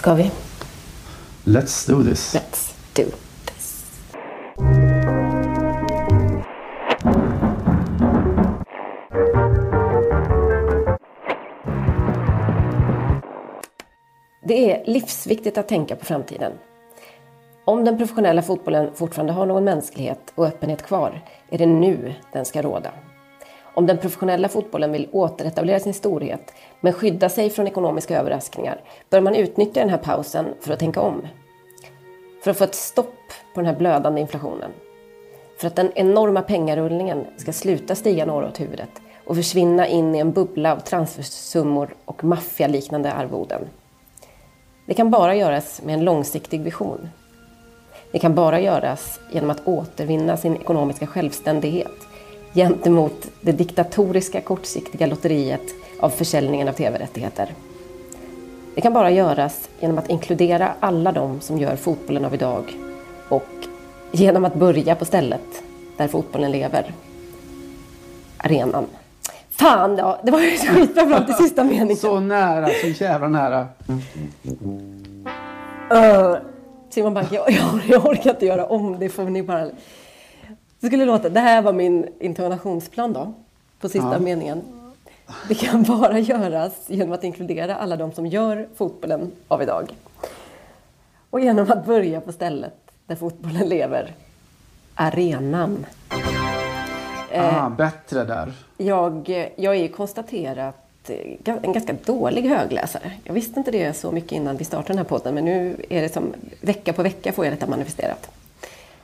Ska vi? Let's do this. Let's do this. Det är livsviktigt att tänka på framtiden. Om den professionella fotbollen fortfarande har någon mänsklighet och öppenhet kvar är det nu den ska råda. Om den professionella fotbollen vill återetablera sin storhet men skydda sig från ekonomiska överraskningar bör man utnyttja den här pausen för att tänka om. För att få ett stopp på den här blödande inflationen. För att den enorma pengarullningen ska sluta stiga några åt huvudet och försvinna in i en bubbla av transfersummor och maffialiknande arvoden. Det kan bara göras med en långsiktig vision. Det kan bara göras genom att återvinna sin ekonomiska självständighet gentemot det diktatoriska kortsiktiga lotteriet av försäljningen av tv-rättigheter. Det kan bara göras genom att inkludera alla de som gör fotbollen av idag och genom att börja på stället där fotbollen lever. Arenan. Fan, ja, det var ju skitbra fram till sista meningen. Så nära, så jävla nära. Uh, Simon Bank, jag, jag, jag orkar inte göra om det får ni bara... Det skulle låta, det här var min intonationsplan då, på sista Ja. meningen. Det kan bara göras genom att inkludera alla de som gör fotbollen av idag. Och genom att börja på stället där fotbollen lever. Arenan. Ah, bättre där. Jag, jag är konstaterat eh, en ganska dålig högläsare. Jag visste inte det så mycket innan vi startade den här podden, men nu är det som vecka på vecka får jag detta manifesterat.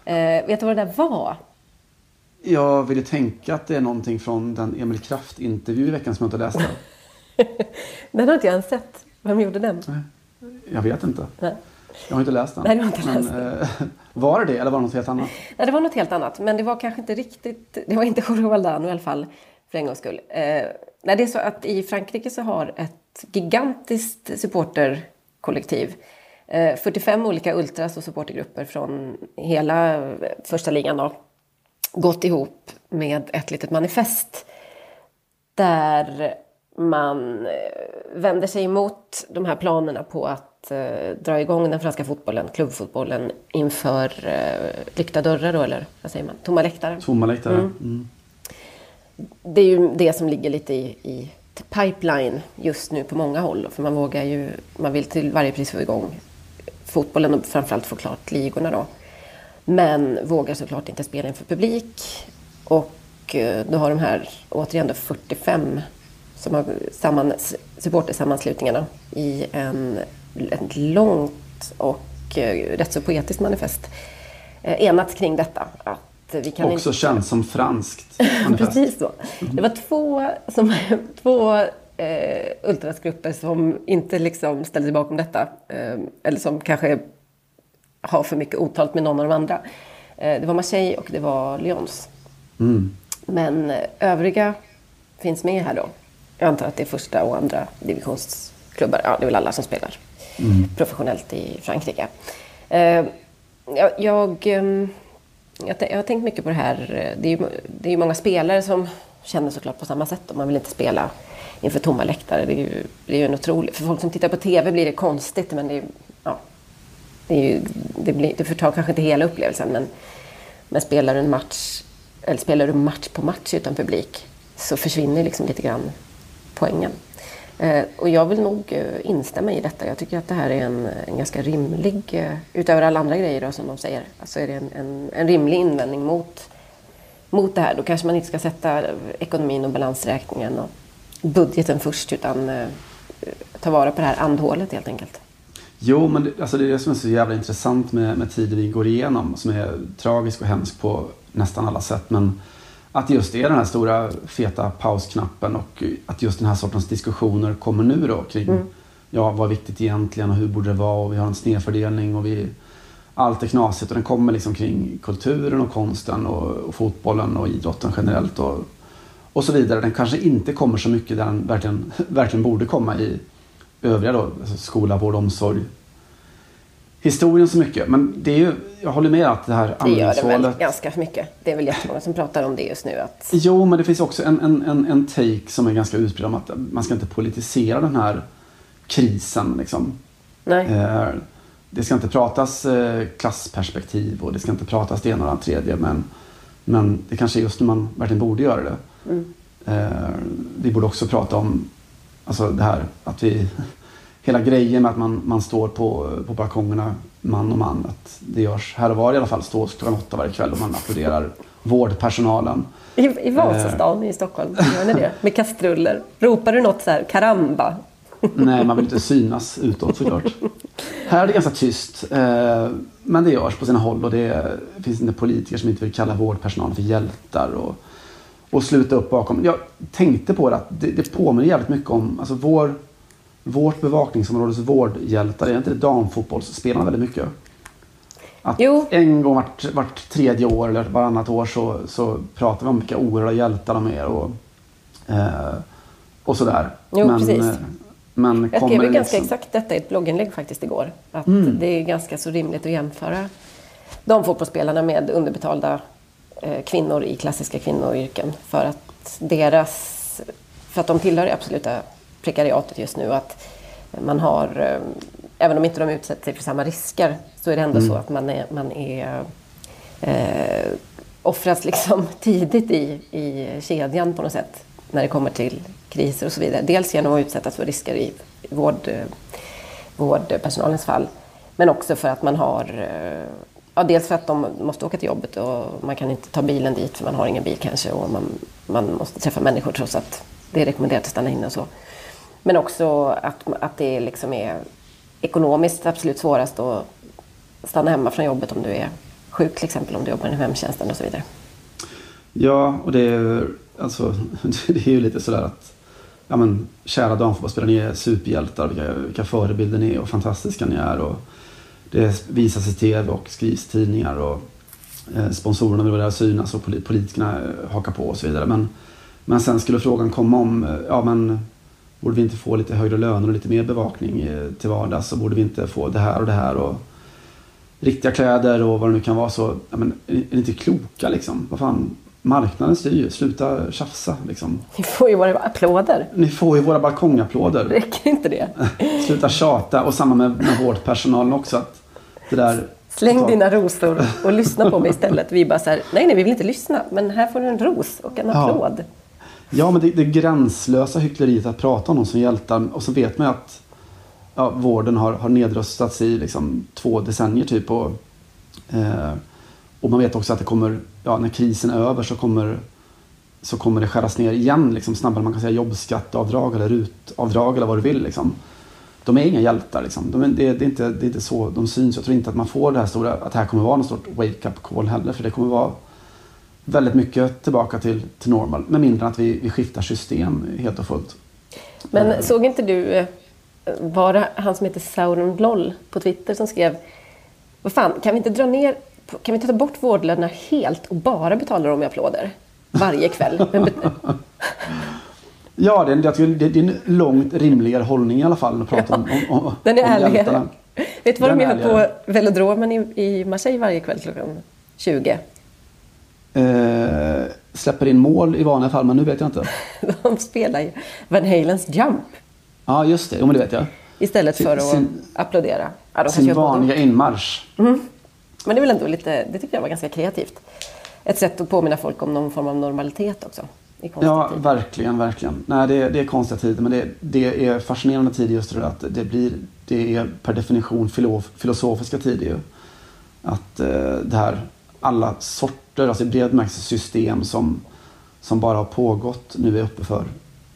Eh, vet du vad det där var? Jag vill ju tänka att det är någonting från den Emil Kraft-intervju i veckan som jag inte läste. Den har inte jag ens sett. Vem gjorde den? Jag vet inte. Nej. Jag har inte läst den. Nej, inte läst Men, eh, var det det eller var det något helt annat? Nej, det var något helt annat, men det var kanske inte riktigt... Det var inte Jorge Valdano i alla fall, för en gångs skull. Eh, nej, det är så att i Frankrike så har ett gigantiskt supporterkollektiv eh, 45 olika ultras och supportergrupper från hela eh, första ligan då, gått ihop med ett litet manifest där man eh, vänder sig emot de här planerna på att eh, dra igång den franska fotbollen, klubbfotbollen, inför eh, lyckta dörrar då, eller vad säger man, tomma läktare. Tomma läktare. Mm. Det är ju det som ligger lite i, i pipeline just nu på många håll. För man vågar ju, man vill till varje pris få igång fotbollen och framförallt få klart ligorna då. Men vågar såklart inte spela inför publik. Och eh, då har de här, återigen då 45 som har samman, supportersammanslutningarna i en, ett långt och eh, rätt så poetiskt manifest eh, enats kring detta. Att vi kan Också inte... känns som franskt manifest. Precis så. Det var två, som, två eh, ultrasgrupper som inte liksom ställde sig bakom detta. Eh, eller som kanske har för mycket otalt med någon av de andra. Eh, det var Marseille och det var Lyons. Mm. Men eh, övriga finns med här då. Jag antar att det är första och andra divisionsklubbar. Ja, det är väl alla som spelar professionellt i Frankrike. Eh, jag, jag, ehm, jag, har tänkt mycket på det här. Det är ju, det är ju många spelare som känner såklart på samma sätt. Och man vill inte spela inför tomma läktare. Det är ju, det är ju en otrolig... För folk som tittar på TV blir det konstigt, men det är det, är ju, det, blir, det förtar kanske inte hela upplevelsen, men, men spelar du en match, eller spelar du match på match utan publik så försvinner liksom lite grann poängen. Eh, och jag vill nog eh, instämma i detta. Jag tycker att det här är en, en ganska rimlig, eh, utöver alla andra grejer då, som de säger, alltså är det en, en, en rimlig invändning mot, mot det här. Då kanske man inte ska sätta ekonomin och balansräkningen och budgeten först utan eh, ta vara på det här andhålet helt enkelt. Jo, men det, alltså det är det som är så jävla intressant med, med tiden vi går igenom. Som är tragisk och hemsk på nästan alla sätt. Men att just det är den här stora feta pausknappen och att just den här sortens diskussioner kommer nu då kring ja, vad är viktigt egentligen och hur borde det vara och vi har en snedfördelning och vi allt är knasigt och den kommer liksom kring kulturen och konsten och, och fotbollen och idrotten generellt och, och så vidare. Den kanske inte kommer så mycket där den verkligen, verkligen borde komma i övriga då, alltså skola, vård, omsorg, historien så mycket. Men det är ju, jag håller med att det här Det gör det väl ganska mycket. Det är väl jättemånga som pratar om det just nu. Att, Jo, men det finns också en, en, en, en take som är ganska utbredd om att man ska inte politisera den här krisen. Liksom. Nej. Eh, det ska inte pratas eh, klassperspektiv och det ska inte pratas det ena och det tredje. Men, men det kanske är just när man verkligen borde göra det. Mm. Eh, vi borde också prata om alltså det här att vi hela grejen med att man, man står på, på balkongerna man och man. Att det görs här och var i alla fall. Stå klockan åtta varje kväll och man applåderar vårdpersonalen. I, i Vasastan i Stockholm, gör ni det? Med kastruller. Ropar du något så här, karamba? Nej, man vill inte synas utåt såklart. Här är det ganska tyst. Eh, men det görs på sina håll och det finns inte politiker som inte vill kalla vårdpersonalen för hjältar. Och, och sluta upp bakom. Jag tänkte på det att det, det påminner jävligt mycket om alltså vår, vårt bevakningsområdes vårdhjältar. Är inte det damfotbollsspelarna väldigt mycket? Att Jo. en gång vart, vart tredje år eller varannat år så, så pratar vi om vilka oerhörda hjältar de är. Och, eh, och sådär. Jo, precis. eh, men Jag skrev ju ganska liksom- exakt detta i ett blogginlägg faktiskt igår. Att Mm. det är ganska så rimligt att jämföra de fotbollsspelarna med underbetalda eh, kvinnor i klassiska kvinnoyrken. För att deras... För att de tillhör det absoluta prekariatet just nu. Att man har... Eh, även om inte de utsätter sig för samma risker så är det ändå Mm. så att man är... Man är eh, offras liksom tidigt i, i kedjan på något sätt när det kommer till kriser och så vidare. Dels genom att utsättas för risker i vård, eh, vårdpersonalens fall. Men också för att man har... eh, Ja, dels för att de måste åka till jobbet och man kan inte ta bilen dit för man har ingen bil kanske och man, man måste träffa människor trots att det är rekommenderat att stanna inne och så. Men också att, att det liksom är ekonomiskt absolut svårast att stanna hemma från jobbet om du är sjuk till exempel, om du jobbar inom hemtjänsten och så vidare. Ja, och det är, alltså, det är ju lite sådär att ja, men, kära damfotbollsspelare, ni är superhjältar. Vilka, vilka förebilder ni är och fantastiska ni är. Och det visas i tv och skrivs i tidningar. Och, eh, sponsorerna vill vara synas och politikerna hakar på och så vidare. Men, men sen skulle frågan komma om, eh, ja men borde vi inte få lite högre löner och lite mer bevakning eh, till vardags? Så borde vi inte få det här och det här? Och, riktiga kläder och vad det nu kan vara så, ja, men, är ni inte kloka liksom? Vad fan, marknaden styr ju. Sluta tjafsa liksom. Ni får ju våra applåder. Ni får ju våra balkongapplåder. Räcker inte det? Sluta tjata. Och samma med, med vårdpersonalen också. Att det där, Släng dina rosor och lyssna på mig istället. Vi bara så här, nej, nej, vi vill inte lyssna, men här får du en ros och en applåd. Ja, Ja men det, det gränslösa hyckleriet att prata om någon som hjältar. Och så vet man ju att ja, vården har, har nedrustats i liksom, två decennier typ. Och, eh, och man vet också att det kommer, ja, när krisen är över så kommer, så kommer det skäras ner igen liksom, snabbare. Man kan säga jobbskatteavdrag eller rutavdrag eller vad du vill. Liksom. De är inga hjältar. Liksom. De är, det, det, är inte, det är inte så de syns. Jag tror inte att man får det här stora, att det här kommer vara något stort wake-up call heller. För det kommer vara väldigt mycket tillbaka till, till normal. Med mindre än att vi, vi skiftar system helt och fullt. Men såg inte du, eh, var det han som heter Sauron Loll på Twitter som skrev, vad fan, kan vi inte dra ner, kan vi inte ta bort vårdlönerna helt och bara betala dem med applåder? Varje kväll. Ja, det är, tycker det, är en långt rimligare hållning i alla fall. Att prata om, om, om, Den är om ärligare. hjältarna. Vet du vad de gör på velodromen i, i Marseille varje kväll klockan 20? Eh, släpper in mål i vanliga fall, men nu vet jag inte. De spelar ju Van Halens Jump Ja, just det. Jo, men det vet jag. istället Sin- för att sin- applådera. Ja, de Sin gör både vanliga inmarsch. Men det är väl ändå lite, det tycker jag var ganska kreativt. Ett sätt att påminna folk om någon form av normalitet också. Ja, tid. verkligen, verkligen. Nej, det, det är konstiga tider, men det, det är fascinerande tider just det att det blir, det är per definition filof, filosofiska tider ju. Att eh, det här, alla sorter, alltså i bred bemärkelse system som, som bara har pågått nu är uppe för,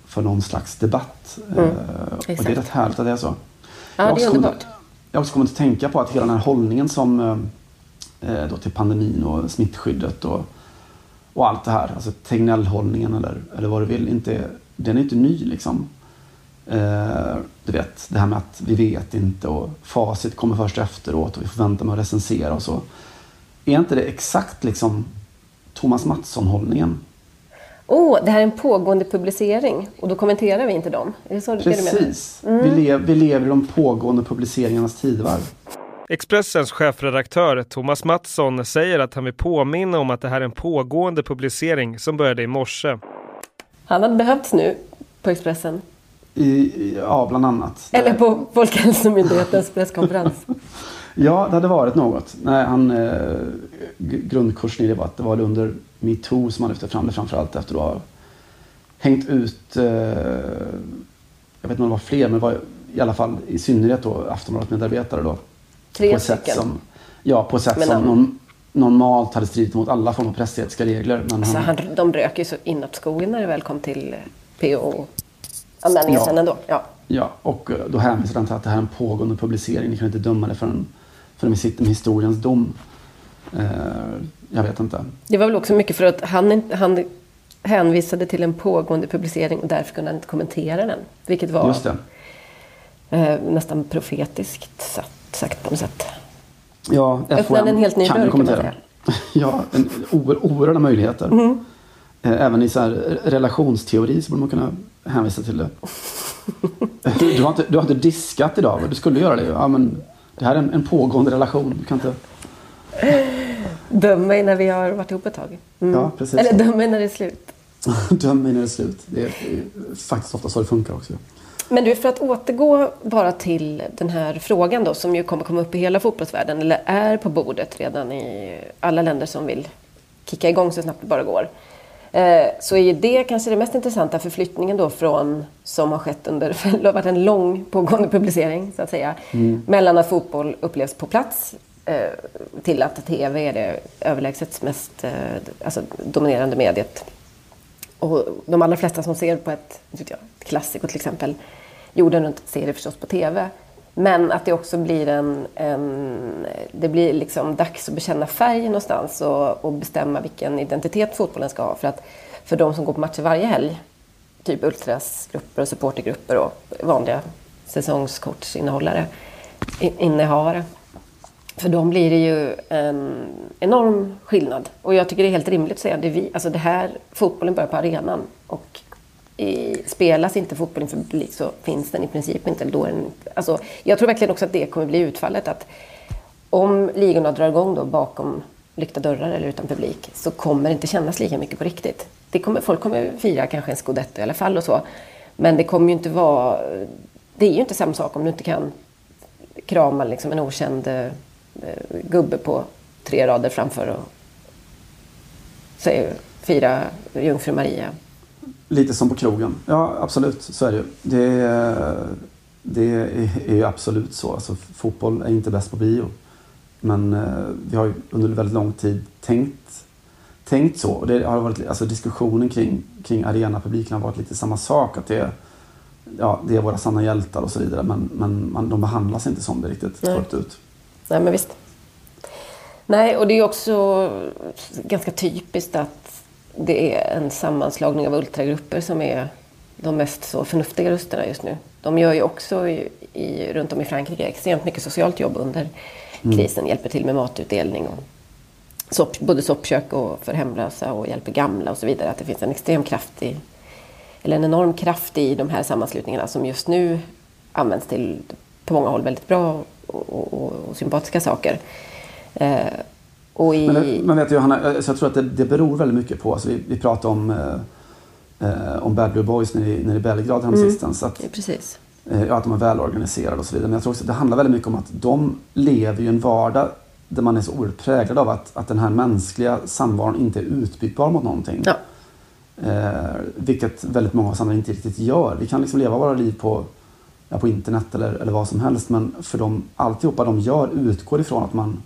för någon slags debatt. Mm, Eh, och det är rätt härligt att det är så. Ja, Jag det är kommit- underbart. Jag har också kommit att tänka på att hela den här hållningen som eh, då till pandemin och smittskyddet och, och allt det här, alltså Tegnell-hållningen eller, eller vad du vill, inte, den är inte ny liksom. Eh, du vet, det här med att vi vet inte och facit kommer först efteråt och vi får vänta med att recensera och så. Är inte det exakt liksom Thomas Mattsson-hållningen? Oh, det här är en pågående publicering och då kommenterar vi inte dem. Är det så det du menar? Precis. Vi, lev, vi lever i de pågående publiceringarnas tidevarv. Expressens chefredaktör Thomas Mattsson säger att han vill påminna om att det här är en pågående publicering som började i morse. Han hade behövts nu på Expressen. I, ja, bland annat. Eller på Folkhälsomyndighetens presskonferens. Ja, det hade varit något. Nej, han, eh, grundkursen i det var att det var under metoo som han lyfte fram det framförallt efter att ha hängt ut, eh, jag vet inte om det var fler, men det var i alla fall i synnerhet då Aftonbladet-medarbetare då. Tre på ett sätt stycken. som, Ja, på ett sätt Men som någon, normalt hade stridit mot alla former av pressetiska regler. Men Alltså, han, han, de rök ju så inåt skogen när det väl kom till PO-anmälningen Ja. sen ändå. Ja. Ja, och eh, då hänvisar han till att det här är en pågående publicering. Ni kan inte döma det förrän, förrän vi sitter med historiens dom. Eh, jag vet inte. Det var väl också mycket för att han, han hänvisade till en pågående publicering och därför kunde han inte kommentera den. Vilket var eh, nästan profetiskt sagt, sagt på något sätt. Ja, Öppnade en helt ny kan dörr, ju kan kommentera. ja, en oer, oerhörda möjligheter. Mm. Eh, Även i så här relationsteori så borde man kunna hänvisa till det. Du, du, har inte, du har inte diskat idag, du skulle göra det. Ja, men det här är en, en pågående relation. Du kan inte... Döm mig när vi har varit ihop ett tag. Mm. Ja, precis. Eller döm mig när det är slut. Döm mig när det är slut. Det är, faktiskt ofta så det funkar också. Men du, för att återgå bara till den här frågan då som ju kommer komma upp i hela fotbollsvärlden eller är på bordet redan i alla länder som vill kicka igång så snabbt det bara går. Eh, så är ju det kanske det mest intressanta förflyttningen då från, som har skett under, det har varit en lång pågående publicering så att säga, mellan att fotboll upplevs på plats eh, till att TV är det överlägset mest eh, alltså, dominerande mediet. Och de allra flesta som ser på ett, ett klassiko till exempel, jorden runt ser det förstås på TV. Men att det också blir en, en det blir liksom dags att bekänna färg någonstans och, och bestämma vilken identitet fotbollen ska ha. För att för de som går på matcher varje helg, typ ultrasgrupper och supportergrupper och vanliga säsongskortsinnehållare, innehavare, för dem blir det ju en enorm skillnad. Och jag tycker det är helt rimligt att säga det vi, alltså det här, fotbollen börjar på arenan. Och i, spelas inte fotboll inför publik så finns den i princip inte. Då den, alltså, jag tror verkligen också att det kommer bli utfallet. Att om ligorna drar igång då bakom lyckta dörrar eller utan publik så kommer det inte kännas lika mycket på riktigt. Det kommer, folk kommer fira kanske en scudetto i alla fall och så. Men det kommer ju inte vara... Det är ju inte samma sak om du inte kan krama liksom en okänd eh, gubbe på tre rader framför och säg, fira Jungfru Maria. Lite som på krogen. Ja, absolut. Så är det ju. Det, det är ju absolut så. Alltså, fotboll är inte bäst på bio. Men eh, vi har ju under väldigt lång tid tänkt, tänkt så. Och det har varit, alltså, diskussionen kring, kring arenapubliken har varit lite samma sak. Att det, ja, det är våra sanna hjältar och så vidare. Men, men man, de behandlas inte som det riktigt Nej. fullt ut. Nej, men visst. Nej, och det är också ganska typiskt att det är en sammanslagning av ultragrupper som är de mest så förnuftiga rösterna just nu. De gör ju också i, i, runt om i Frankrike extremt mycket socialt jobb under krisen. Hjälper till med matutdelning och sopp, både soppkök och för hemlösa och hjälper gamla och så vidare. Att det finns en extrem kraft i, eller en enorm kraft i de här sammanslutningarna som just nu används till på många håll väldigt bra och, och, och, och sympatiska saker. Eh, och i, Men, men vet du Johanna, alltså jag tror att det, det beror väldigt mycket på, alltså vi, vi pratade om, eh, eh, om Bad Blue Boys nere i, nere i Belgrad häromsistens. att, Ja, precis. eh, ja, att de är välorganiserade och så vidare. Men jag tror också att det handlar väldigt mycket om att de lever ju en vardag där man är så oerhört präglad av att, att den här mänskliga samvaron inte är utbytbar mot någonting. Ja. Eh, vilket väldigt många av oss andra inte riktigt gör. Vi kan liksom leva våra liv på, ja, på internet eller, eller vad som helst. Men för dem, alltihopa de gör utgår ifrån att man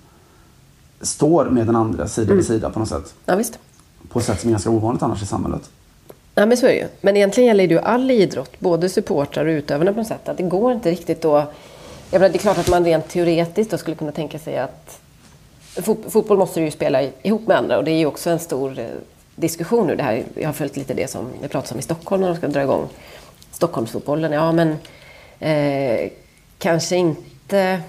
står med den andra sida Mm. vid sida på något sätt. ja, visst. På ett sätt som är ganska ovanligt annars i samhället. Ja, men så är det ju. Men egentligen gäller det ju all idrott, både supportrar och utövarna på något sätt. Att det går inte riktigt då... Jag menar, det är klart att man rent teoretiskt då skulle kunna tänka sig att fot- fotboll måste du ju spela ihop med andra och det är ju också en stor eh, diskussion nu. Det här, jag har följt lite det som det pratas om i Stockholm när de ska dra igång Stockholmsfotbollen. Ja, men eh, kanske inte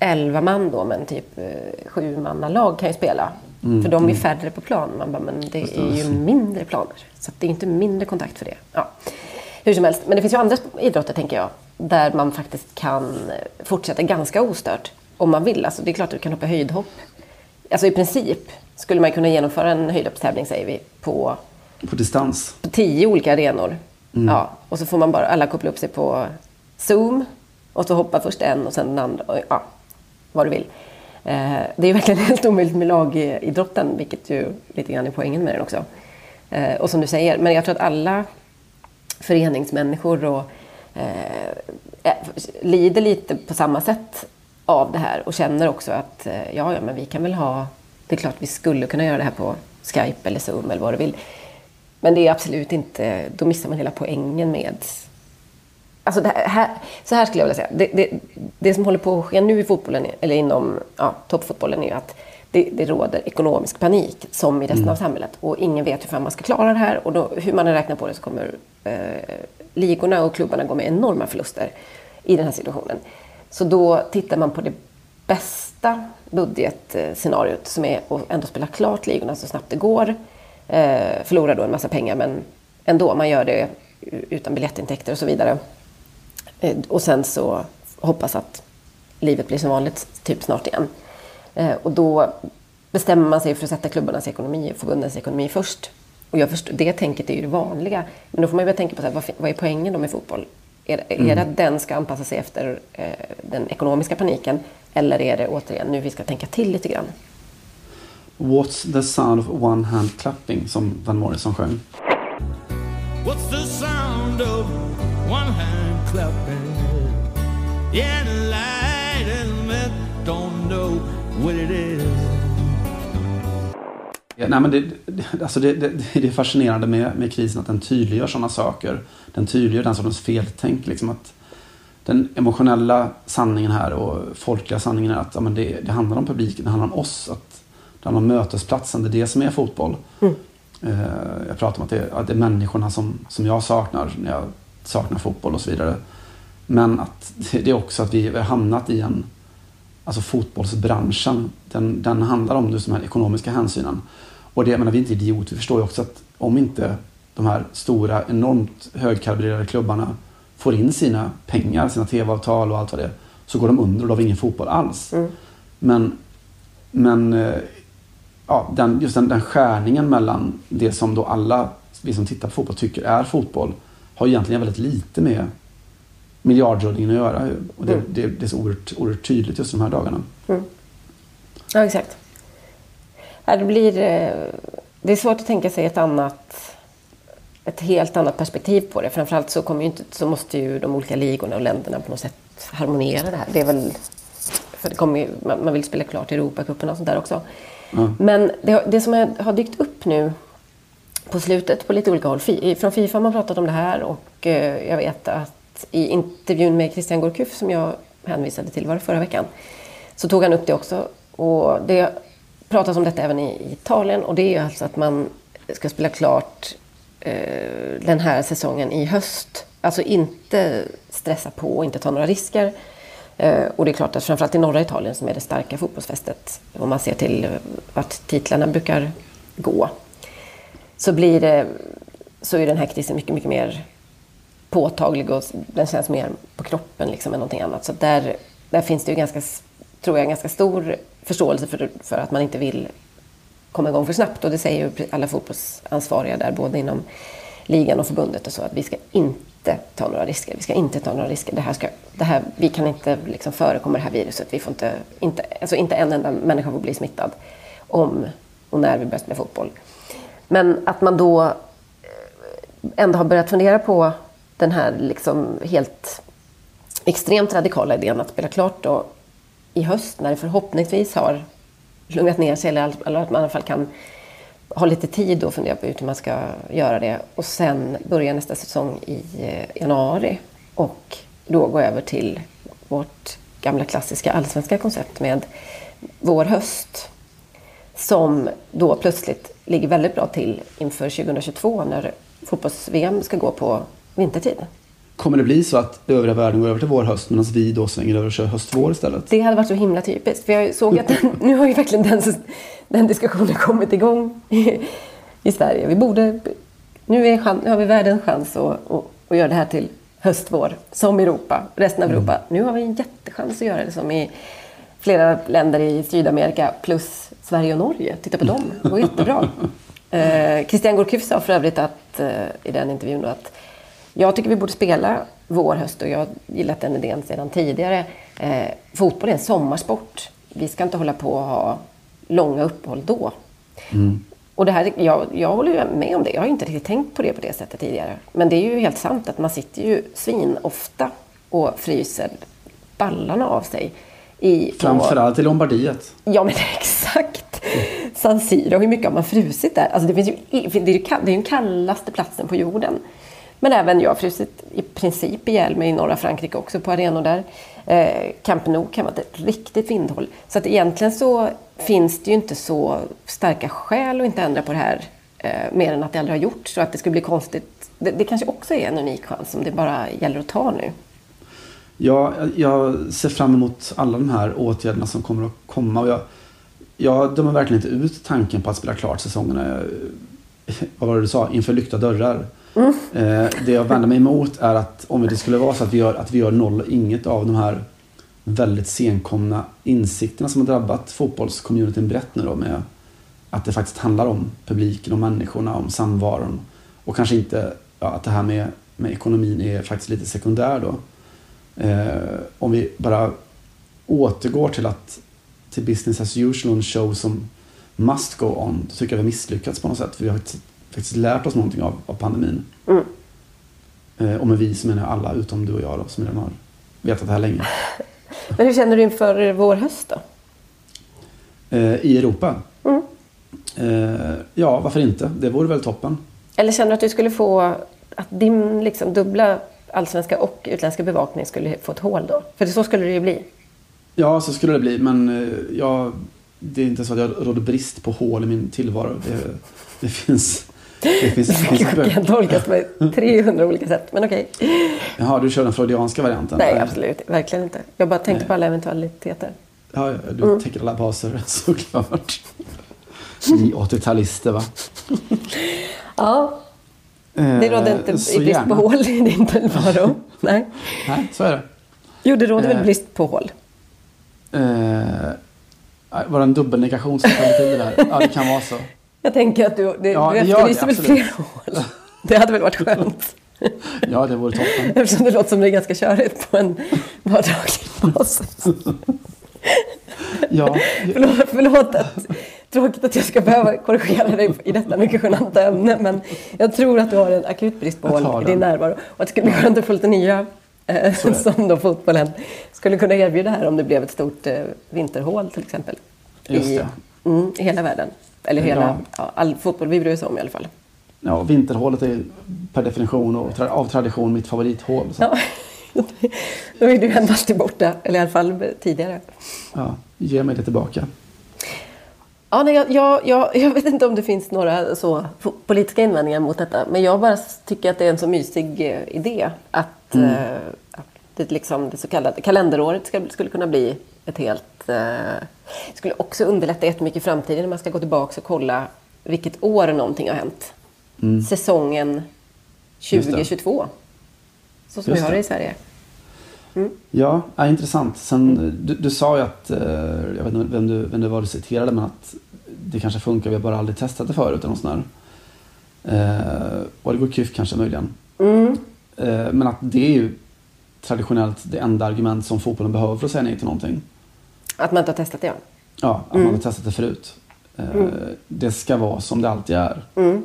elva man då, men typ eh, sju manna lag kan ju spela. För de är färre på plan. Man bara, men det är ju mindre planer. Så det är inte mindre kontakt för det. Ja. Hur som helst, men det finns ju andra idrotter tänker jag. Där man faktiskt kan fortsätta ganska ostört. Om man vill. Alltså det är klart att du kan hoppa höjdhopp. Alltså i princip skulle man kunna genomföra en höjdhoppstävling säger vi på På distans. på tio olika arenor Mm. Ja, och så får man bara alla koppla upp sig på Zoom och så hoppar först en och sen den andra. Och, ja, vad du vill. Eh, det är verkligen helt omöjligt med lagidrotten, vilket ju lite grann är poängen med den också. Eh, och som du säger, men jag tror att alla föreningsmänniskor och, eh, eh, lider lite på samma sätt av det här och känner också att ja, ja, men vi kan väl ha... Det är klart vi skulle kunna göra det här på Skype eller Zoom eller vad du vill. Men det är absolut inte... Då missar man hela poängen med... Alltså här, så här skulle jag vilja säga. Det, det, det, som håller på att ske nu i fotbollen, eller inom ja, toppfotbollen, är att det, det råder ekonomisk panik som i resten mm. av samhället. Och ingen vet hur fan man ska klara det här. Och då, hur man än räknar på det så kommer eh, ligorna och klubbarna gå med enorma förluster i den här situationen. Så då tittar man på det bästa budgetscenariot som är att ändå spela klart ligorna så snabbt det går. Eh, förlorar då en massa pengar men ändå, man gör det utan biljettintäkter och så vidare. Eh, och sen så hoppas att livet blir som vanligt typ snart igen. Eh, och då bestämmer man sig för att sätta klubbarnas ekonomi, förbundens ekonomi först. Och jag förstår, det tänket är ju det vanliga. Men då får man ju börja tänka på så här, vad, vad är poängen då med fotboll? Är, är mm. det att den ska anpassa sig efter eh, den ekonomiska paniken? Eller är det återigen nu vi ska tänka till lite grann? What's the sound of one hand clapping som Van Morrison sjöng? What's the sound of Yeah, the light and don't know what it is. Ja, nej, men det, alltså det, det, det, är fascinerande med, med krisen att den tydliggör sådana saker. Den tydliggör den sortens feltänk. Liksom att den emotionella sanningen här och folkliga sanningen är att ja, men det, det handlar om publiken, det handlar om oss. Att det handlar om mötesplatsen, det är det som är fotboll. Mm. Uh, jag pratar om att det, att det är människorna som, som jag saknar när jag saknar fotboll och så vidare. Men att det, är också att vi har hamnat i en alltså fotbollsbranschen, den, den handlar om just de här ekonomiska hänsynen. Och det, jag menar, vi är inte idioter, vi förstår ju också att om inte de här stora, enormt högkalibrerade klubbarna får in sina pengar, sina tv-avtal och allt vad det är, så går de under och då har vi ingen fotboll alls. Mm. Men, men eh, ja, den, just den, den skärningen mellan det som då alla vi som tittar på fotboll tycker är fotboll har egentligen väldigt lite med miljardrullningen att göra. Och det, mm. det, det, är så oerhört, oerhört tydligt just de här dagarna. Mm. Ja, exakt. Det, blir, eh, det är svårt att tänka sig ett annat ett helt annat perspektiv på det. Framförallt så, kommer inte, så måste ju de olika ligorna och länderna på något sätt harmoniera det här. Det är väl, för det kommer ju, man vill spela klart i Europacupen och sånt där också. Mm. Men det, det, som har dykt upp nu på slutet på lite olika håll. Från Fifa har man pratat om det här och eh, jag vet att i intervjun med Christian Gorkuff som jag hänvisade till, var det förra veckan, så tog han upp det också. Och det pratas om detta även i Italien och det är ju alltså att man ska spela klart eh, den här säsongen i höst. Alltså inte stressa på och inte ta några risker. Eh, och det är klart att framförallt i norra Italien som är det starka fotbollsfästet, om man ser till eh, vart titlarna brukar gå, så blir det så är den här krisen mycket, mycket mer påtaglig och den känns mer på kroppen liksom än någonting annat. Så där, där finns det ju ganska, tror jag, ganska stor förståelse för, för att man inte vill komma igång för snabbt. Och det säger ju alla fotbollsansvariga där, både inom ligan och förbundet och så, att vi ska inte ta några risker. Vi ska inte ta några risker. Det här ska, det här, vi kan inte liksom förekomma det här viruset. Vi får inte, inte, alltså inte en enda människa får bli smittad om och när vi börjar spela fotboll. Men att man då eh, ändå har börjat fundera på den här liksom helt extremt radikala idén att spela klart då i höst när det förhoppningsvis har lugnat ner sig eller att man i alla fall kan ha lite tid och fundera på hur man ska göra det. Och sen börja nästa säsong i eh, januari och då gå över till vårt gamla klassiska allsvenska koncept med vår-höst som då plötsligt ligger väldigt bra till inför 2022 när fotbolls-VM ska gå på vintertid. Kommer det bli så att övriga världen går över till vår höst medan vi då svänger över och kör höst-vår istället? Det hade varit så himla typiskt. För jag såg att den, nu har ju verkligen den, den diskussionen kommit igång i, i Sverige. Vi borde, nu, är, nu har vi världens chans att, att, att göra det här till höst-vår, som Europa, resten av mm. Europa. Nu har vi en jättechans att göra det som i flera länder i Sydamerika plus Sverige och Norge. Titta på dem, det går jättebra. Eh, Christian Gourcuff sa för övrigt att, eh, i den intervjun att Jag tycker vi borde spela vår, höst och jag har gillat den idén sedan tidigare. Eh, fotboll är en sommarsport. Vi ska inte hålla på och ha långa uppehåll då. Mm. Och det här, jag, jag håller ju med om det. Jag har inte riktigt tänkt på det på det sättet tidigare. Men det är ju helt sant att man sitter ju svin ofta och fryser ballarna av sig. I, Framförallt i Lombardiet. Ja, men exakt. San Siro, hur mycket har man frusit där? Alltså det, finns ju, det är ju den kallaste platsen på jorden. Men även jag har frusit i princip ihjäl mig i norra Frankrike också på arenor där. Eh, Camp Nou kan vara ett riktigt vindhåll. Så att egentligen så finns det ju inte så starka skäl att inte ändra på det här. Eh, mer än att det aldrig har gjorts. Så att det skulle bli konstigt. Det, det kanske också är en unik chans som det bara gäller att ta nu. Ja, jag ser fram emot alla de här åtgärderna som kommer att komma. Och jag, jag dömer verkligen inte ut tanken på att spela klart säsongerna. Vad var det du sa? Inför lyckta dörrar. Mm. det jag vänder mig emot är att om det skulle vara så att vi gör, att vi gör noll och inget av de här väldigt senkomna insikterna som har drabbat fotbollscommunityn brett nu då med att det faktiskt handlar om publiken, om människorna, om samvaron. Och kanske inte ja, att det här med, med ekonomin är faktiskt lite sekundär då. Eh, om vi bara återgår till att till business as usual, en show som must go on, då tycker jag vi har misslyckats på något sätt. För vi har faktiskt lärt oss någonting av, av pandemin. Mm. Eh, och med vi så menar jag alla utom du och jag då, som redan har vetat det här länge. Men hur känner du inför vår höst då? Eh, I Europa? Mm. Eh, ja, varför inte? Det vore väl toppen. Eller känner du att du skulle få att din liksom, dubbla allsvenska och utländska bevakning skulle få ett hål då? För så skulle det ju bli. Ja, så skulle det bli. Men eh, jag, det är inte så att jag råder brist på hål i min tillvaro. Det, det finns... Det finns, det kan tolkas på 300 olika sätt, men okej. Okay. Jaha, du kör den freudianska varianten? Nej, absolut. Verkligen inte. Jag bara tänkte Nej. på alla eventualiteter. Ja, du mm. täcker alla baser såklart. Ni 80-talister va? ja. Det råder inte eh, brist på hål i din tillvaro. Nej. Nej, så är det. Jo, det råder eh. väl brist på hål? Eh, var det en dubbelnegation som ställde till det där? Ja, det kan vara så. Jag tänker att du, det, ja, du efterlyser väl fler hål? Det hade väl varit skönt? Ja, det vore toppen. Eftersom det låter som det är ganska körigt på en vardaglig basis. ja. förlåt, förlåt att, tråkigt att jag ska behöva korrigera dig i detta mycket genanta ämne, men jag tror att du har en akut brist på hål i din närvaro. Och att det skulle bli skönt att få lite nya eh, som då fotbollen skulle kunna erbjuda här om det blev ett stort eh, vinterhål till exempel. Just I, mm, I hela världen. Eller hela, ja. All fotboll vi bryr oss om i alla fall. Ja, vinterhålet är per definition och av tradition mitt favorithål. Så. Ja. Då är du ändå alltid borta, eller i alla fall tidigare. Ja, ge mig det tillbaka. Ja, nej, jag, jag, jag, vet inte om det finns några så politiska invändningar mot detta. Men jag bara tycker att det är en så mysig eh, idé. Att, mm. eh, att det, liksom, det så kallade kalenderåret ska, skulle kunna bli ett helt... Eh, det skulle också underlätta jättemycket i framtiden när man ska gå tillbaka och kolla vilket år någonting har hänt. Mm. Säsongen 2022. Så som Just vi har det i Sverige. Mm. Ja, ja, intressant. Sen, du, du, sa ju att, eh, jag vet inte vem du, vem det var du citerade, men att det kanske funkar, vi har bara aldrig testat det förut. Eller sån eh, och det går kyff kanske möjligen. Mm. Eh, men att det är ju traditionellt det enda argument som fotbollen behöver för att säga nej till någonting. Att man inte har testat det? Ja, ja att mm. man har testat det förut. Eh, mm. Det ska vara som det alltid är. Mm.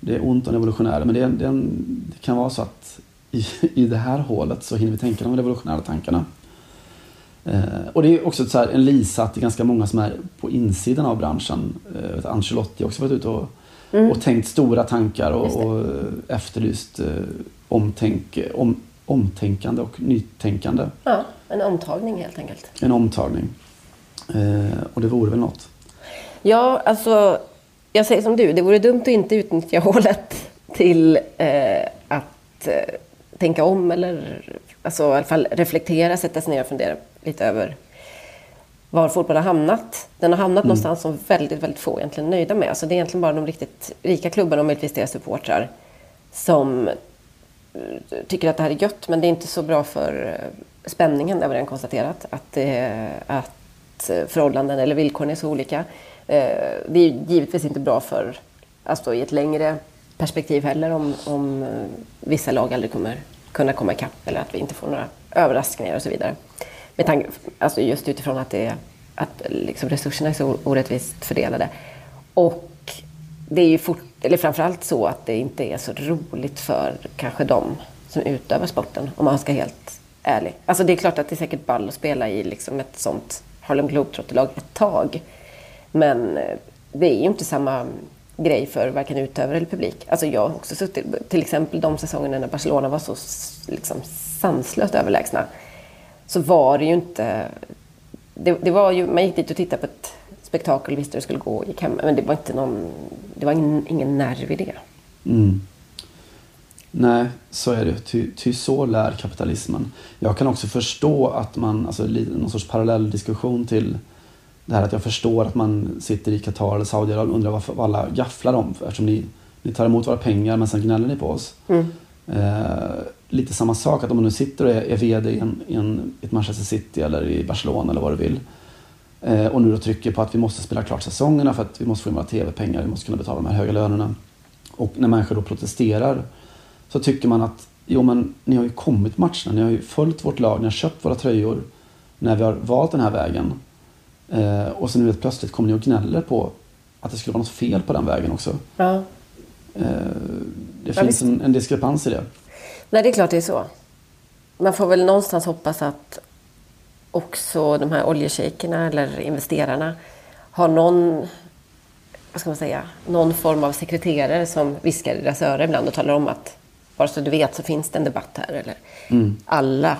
Det är ont om revolutionärer, men det, det, det, kan vara så att i, i det här hålet så hinner vi tänka de revolutionära tankarna. Eh, och det är också så här, en lisa att det är ganska många som är på insidan av branschen. Eh, Ancelotti har också varit ute och, mm. och tänkt stora tankar och, och efterlyst eh, omtänk, om, omtänkande och nytänkande. Ja, en omtagning helt enkelt. En omtagning. Eh, och det vore väl något. Ja, alltså jag säger som du, det vore dumt att inte utnyttja hålet till eh, att eh, tänka om eller alltså, i alla fall reflektera, sätta sig ner och fundera lite över var fotbollen har hamnat. Den har hamnat mm. någonstans som väldigt, väldigt få egentligen är nöjda med. Alltså det är egentligen bara de riktigt rika klubbarna och möjligtvis deras supportrar som eh, tycker att det här är gött, men det är inte så bra för eh, spänningen, det har vi redan konstaterat. Att, eh, att förhållanden eller villkoren är så olika. Eh, det är givetvis inte bra för, alltså i ett längre perspektiv heller om, om eh, vissa lag aldrig kommer kunna komma ikapp eller att vi inte får några överraskningar och så vidare. Med tanke, alltså just utifrån att, det, att liksom resurserna är så orättvist fördelade. Och det är ju fort, eller framförallt så att det inte är så roligt för kanske de som utövar sporten, om man ska helt ärlig. Alltså det är klart att det är säkert ball att spela i liksom ett sånt Harlem Globetrotter-lag ett tag. Men eh, det är ju inte samma grej för varken utövare eller publik. Alltså jag har också suttit, till exempel de säsongerna när Barcelona var så liksom sanslöst överlägsna. Så var det ju inte... Det, det var ju, man gick dit och tittade på ett spektakel och visste hur det skulle gå och gick hem. Men det var inte någon... Det var ingen, ingen nerv i det. Mm. Nej, så är det. Ty, ty så lär kapitalismen. Jag kan också förstå att man, alltså någon sorts parallell diskussion till det här att jag förstår att man sitter i Qatar eller Saudiarabien och undrar varför alla gafflar om eftersom ni, ni tar emot våra pengar men sen gnäller ni på oss. Mm. Eh, lite samma sak att om man nu sitter och är, är VD i, en, i en, ett Manchester City eller i Barcelona eller vad du vill eh, och nu då trycker på att vi måste spela klart säsongerna för att vi måste få in våra TV-pengar, vi måste kunna betala de här höga lönerna. Och när människor då protesterar så tycker man att jo men ni har ju kommit matcherna, ni har ju följt vårt lag, ni har köpt våra tröjor när vi har valt den här vägen. Eh, och så nu vet plötsligt kommer ni och gnäller på att det skulle vara något fel på den vägen också. Ja. Eh, det ja, finns en, en diskrepans i det. Nej, det är klart det är så. Man får väl någonstans hoppas att också de här oljeshejkerna eller investerarna har någon, vad ska man säga, någon form av sekreterare som viskar i deras öra ibland och talar om att bara så du vet så finns det en debatt här. Eller mm. alla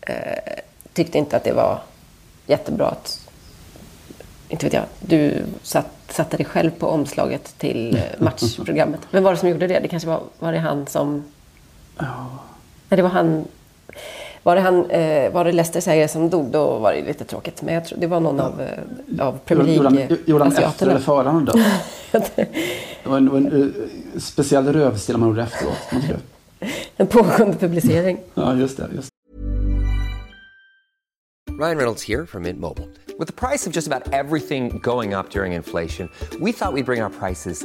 eh, tyckte inte att det var jättebra att inte vet jag, du satt, satte dig själv på omslaget till eh, matchprogrammet. Vem var det som gjorde det? Det kanske var, var det han som... Ja. Nej, det var han... Var det, han, eh, var det Leicesters ägare som dog, då var det lite tråkigt. Men jag tror det var någon ja. av, eh, av Premier League Gjorde han efter eller före han dog? det var en, en, en speciell rövstil man gjorde efteråt. En pågående publicering. ja, just det. Just. Ryan Reynolds här från Mint Mobile. With the price of just about everything going up during inflation, we thought we'd bring our prices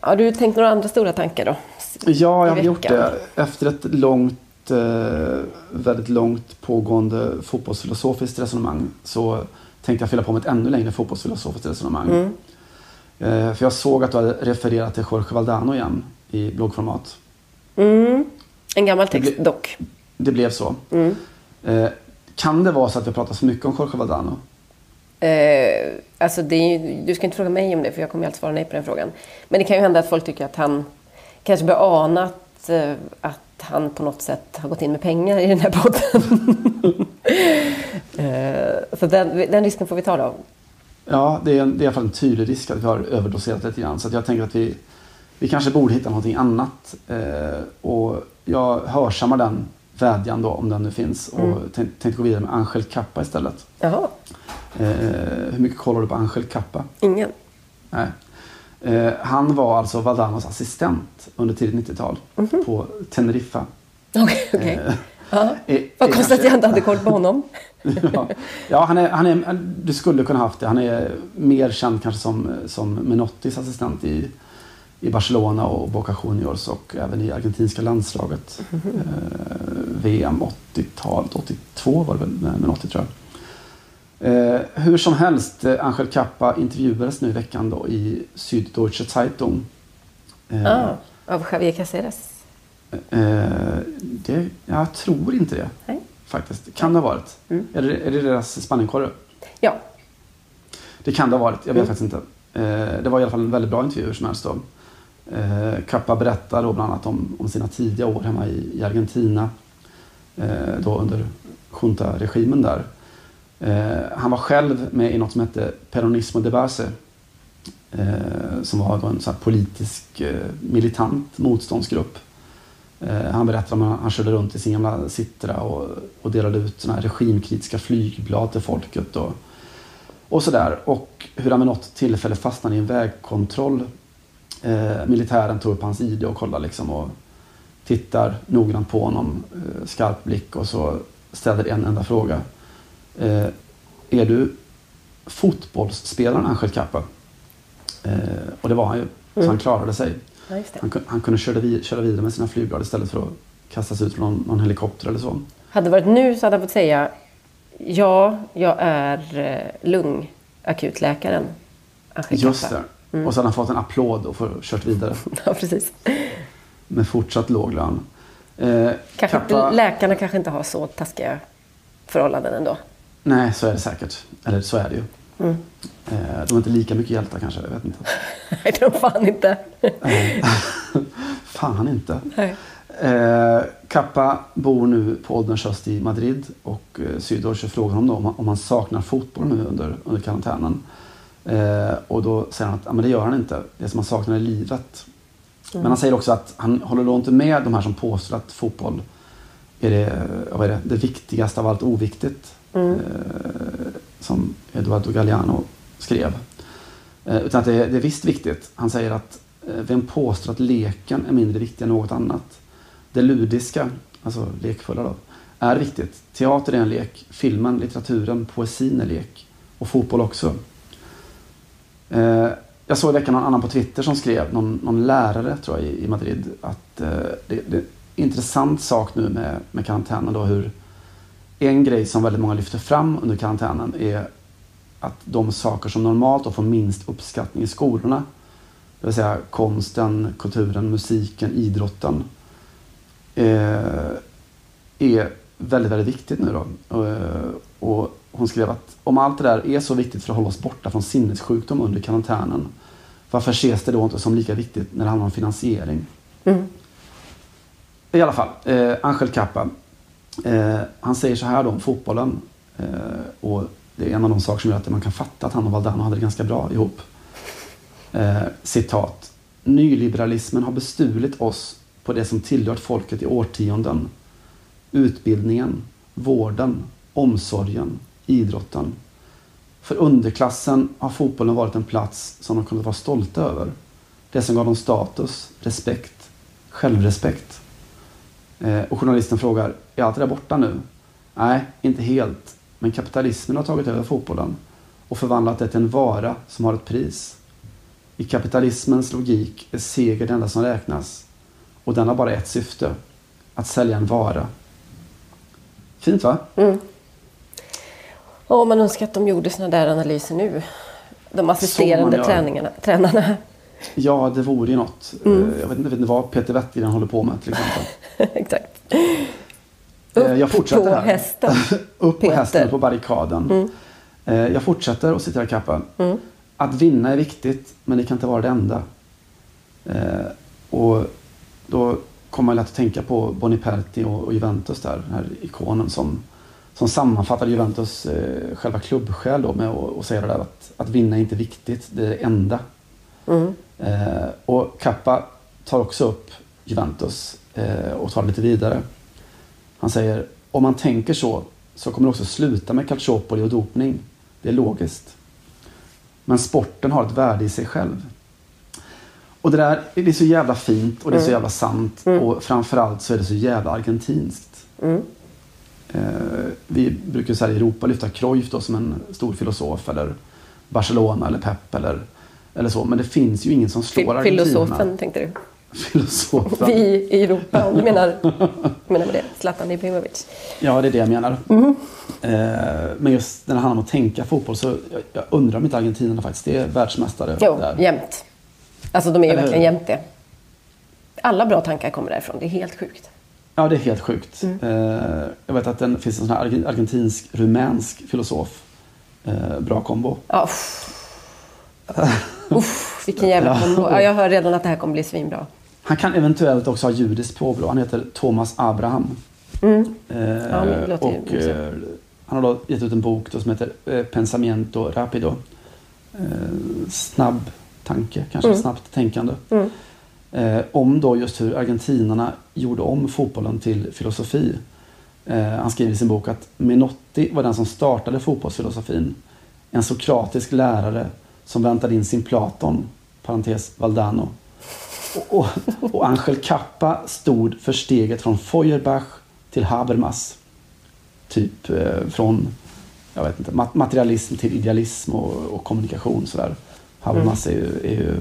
Har du tänkt några andra stora tankar då? Ja, jag har gjort det. Efter ett långt, eh, väldigt långt pågående fotbollsfilosofiskt resonemang så tänkte jag fylla på med ett ännu längre fotbollsfilosofiskt resonemang. Mm. Eh, för jag såg att du hade refererat till Jorge Valdano igen i bloggformat. Mm. En gammal text det dock. Det blev så. Mm. Eh, kan det vara så att vi pratar för mycket om Jorge Valdano? Eh, alltså är, du ska inte fråga mig om det, för jag kommer alltid svara nej på den frågan. Men det kan ju hända att folk tycker att han kanske börjar ana att, eh, att han på något sätt har gått in med pengar i den här podden. eh, så den, den, risken får vi ta då. Ja, det är, det är i alla fall en tydlig risk att vi har överdoserat lite grann. Så jag tänker att vi, vi kanske borde hitta någonting annat. Eh, och jag hörsammar den vädjan då, om den nu finns. Och mm. tänkte gå vidare med Angel Kappa istället. Jaha. Eh, hur mycket kollar du på Angel Kappa? Ingen. Nej. Eh, han var alltså Valdanos assistent under tidigt 90-tal mm -hmm. på Teneriffa. Okej. Okay, okay. Ja. Vad konstigt att jag inte hade koll på honom. ja, ja han, är, han är, du skulle kunna haft det. Han är mer känd kanske som, som Menottis assistent i, i Barcelona och Boca Juniors och även i argentinska landslaget. Mm -hmm. eh, VM 80-talet, 82 var det väl Menotti tror jag. Eh, hur som helst, eh, Angel Kappa intervjuades nu i veckan då i Süddeutsche Zeitung. Eh, ah, av Javier Caceres? Eh, det, jag tror inte det. Nej. Faktiskt. Kan det ha varit? Mm. Är, det, är det deras spanningkorre? Ja. Det kan det ha varit. Jag vet mm. faktiskt inte. Eh, det var i alla fall en väldigt bra intervju som helst då. Eh, Kappa berättar då bland annat om, om sina tidiga år hemma i, i Argentina. Då under junta-regimen där. Eh, han var själv med i något som hette Peronismo de Base. Eh, som var en så här politisk eh, militant motståndsgrupp. Han berättade om att han körde runt i sin gamla Citra och, och delade ut såna här regimkritiska flygblad till folket. Och, och sådär. Och hur han vid något tillfälle fastnade i en vägkontroll. Eh, militären tog upp hans ID och kollade liksom och tittar noggrant på honom, eh, skarp blick och så ställer en enda fråga. Eh, är du fotbollsspelaren Angel Kappa? Eh, och det var han ju, så Mm. han klarade sig. Ja. Han, han kunde köra, vid, köra vidare med sina flygblad istället för att kastas ut från någon, någon helikopter eller så. Hade det varit nu så hade jag fått säga ja, jag är eh, lungakutläkaren. Angel Just det. Och så hade han fått en applåd och får kört vidare Ja, precis. med fortsatt låg lön. Eh, Kanske Kappa- läkarna kanske inte har så taskiga förhållanden ändå. Nej, så är det säkert. Eller så är det ju. Mm. Eh, de är inte lika mycket hjältar kanske, jag vet inte. Nej, de fan inte. Fan inte. Nej. Eh, Kappa bor nu på ålderns höst i Madrid och eh, frågar honom om, han- saknar fotboll nu under, under karantänen. Eh, och då säger han att men det gör han inte. Det som han saknar är livet. Men han säger också att han håller då inte med de här som påstår att fotboll är det, eh, vad är det, det viktigaste av allt oviktigt. Mm. Eh, som Eduardo Galliano skrev. Eh, utan att det, är- det är visst viktigt. Han säger att eh, vem påstår att leken är mindre viktig än något annat? Det ludiska, alltså lekfulla då, är viktigt. Teater är en lek, filmen, litteraturen, poesin är lek. Och fotboll också. Eh, jag såg i veckan någon annan på Twitter som skrev, någon, någon lärare tror jag i, i Madrid, att eh, det, det är en intressant sak nu med, med karantänen då hur en grej som väldigt många lyfter fram under karantänen är att de saker som normalt då får minst uppskattning i skolorna, det vill säga konsten, kulturen, musiken, idrotten, eh, är väldigt, väldigt viktigt nu då. Och, eh, och hon skrev att om allt det där är så viktigt för att hålla oss borta från sinnessjukdom under karantänen, varför ses det då inte som lika viktigt när det handlar om finansiering? I alla fall, eh, Angel Kappa. Eh, han säger så här då om fotbollen. Eh, och det är en av de saker som gör att man kan fatta att han och Valdano hade det ganska bra ihop. Eh, citat. Nyliberalismen har bestulit oss på det som tillhört folket i årtionden. Utbildningen, vården, omsorgen, idrotten. För underklassen har fotbollen varit en plats som de kunde vara stolta över. Det som gav dem status, respekt, självrespekt. Eh, och journalisten frågar, är allt det där borta nu? Nej, inte helt. Men kapitalismen har tagit över fotbollen och förvandlat det till en vara som har ett pris. I kapitalismens logik är seger det enda som räknas. Och den har bara ett syfte. Att sälja en vara. Fint va? Åh, man önskar att de gjorde såna där analyser nu. De assisterande träningarna, tränarna. Ja, det vore ju något. Eh, Jag vet inte, vet inte vad Peter Wettergren håller på med till exempel. Exakt. Eh, Jag Upp fortsätter på här. hästen. Upp på Peter. hästen på barrikaden. Eh, Jag fortsätter och citerar Kappa. Mm. Att vinna är viktigt, men det kan inte vara det enda. Eh, och då kommer man lätt att tänka på Boniperti och, och Juventus där, den här ikonen som, som sammanfattade Juventus själva klubbsjäl då med att säga det där att, att vinna är inte viktigt, det är det enda. Eh, och Kappa tar också upp Juventus och tar det lite vidare. Han säger, om man tänker så, så kommer det också sluta med calciopoli och dopning. Det är logiskt. Men sporten har ett värde i sig själv. Och det där det är så jävla fint och det är så jävla sant. Och framförallt så är det så jävla argentinskt. Eh, vi brukar så här i Europa lyfta Cruyff då som en stor filosof eller Barcelona eller Pep eller, eller så. Men det finns ju ingen som slår Fil- argentinarna. Filosofen, tänkte du. Filosofen. Vi i Europa, om du menar, menar med det. Zlatan Ibrahimovic. Ja, det är det jag menar. Mhm. Eh, men just när det handlar om att tänka fotboll så jag, jag undrar om inte Argentina faktiskt är världsmästare Jo, där. jämt. Alltså de är ju Eller verkligen jämt det. Alla bra tankar kommer därifrån. Det är helt sjukt. Ja, det är helt sjukt. Mm. Eh, jag vet att det finns en sån här argen- argentinsk-rumänsk filosof. Eh, bra kombo. Ja, uff. Uff, vilken jävla kombo. Ja, jag hör redan att det här kommer bli svinbra. Han kan eventuellt också ha judiskt påbrå. Han heter Thomas Abraham. Eh, Mm. Ja, låter ju och, eh, han har då gett ut en bok som heter eh, Pensamiento Rapido. Eh, snabb tanke, kanske snabbt tänkande. Eh, om då just hur argentinarna gjorde om fotbollen till filosofi. Eh, han skriver i sin bok att Menotti var den som startade fotbollsfilosofin. En sokratisk lärare som väntade in sin Platon, parentes Valdano. Och, och, och Angel Kappa stod för steget från Feuerbach till Habermas. Typ eh, från jag vet inte, mat- materialism till idealism och, och kommunikation. Sådär. Habermas är ju, är ju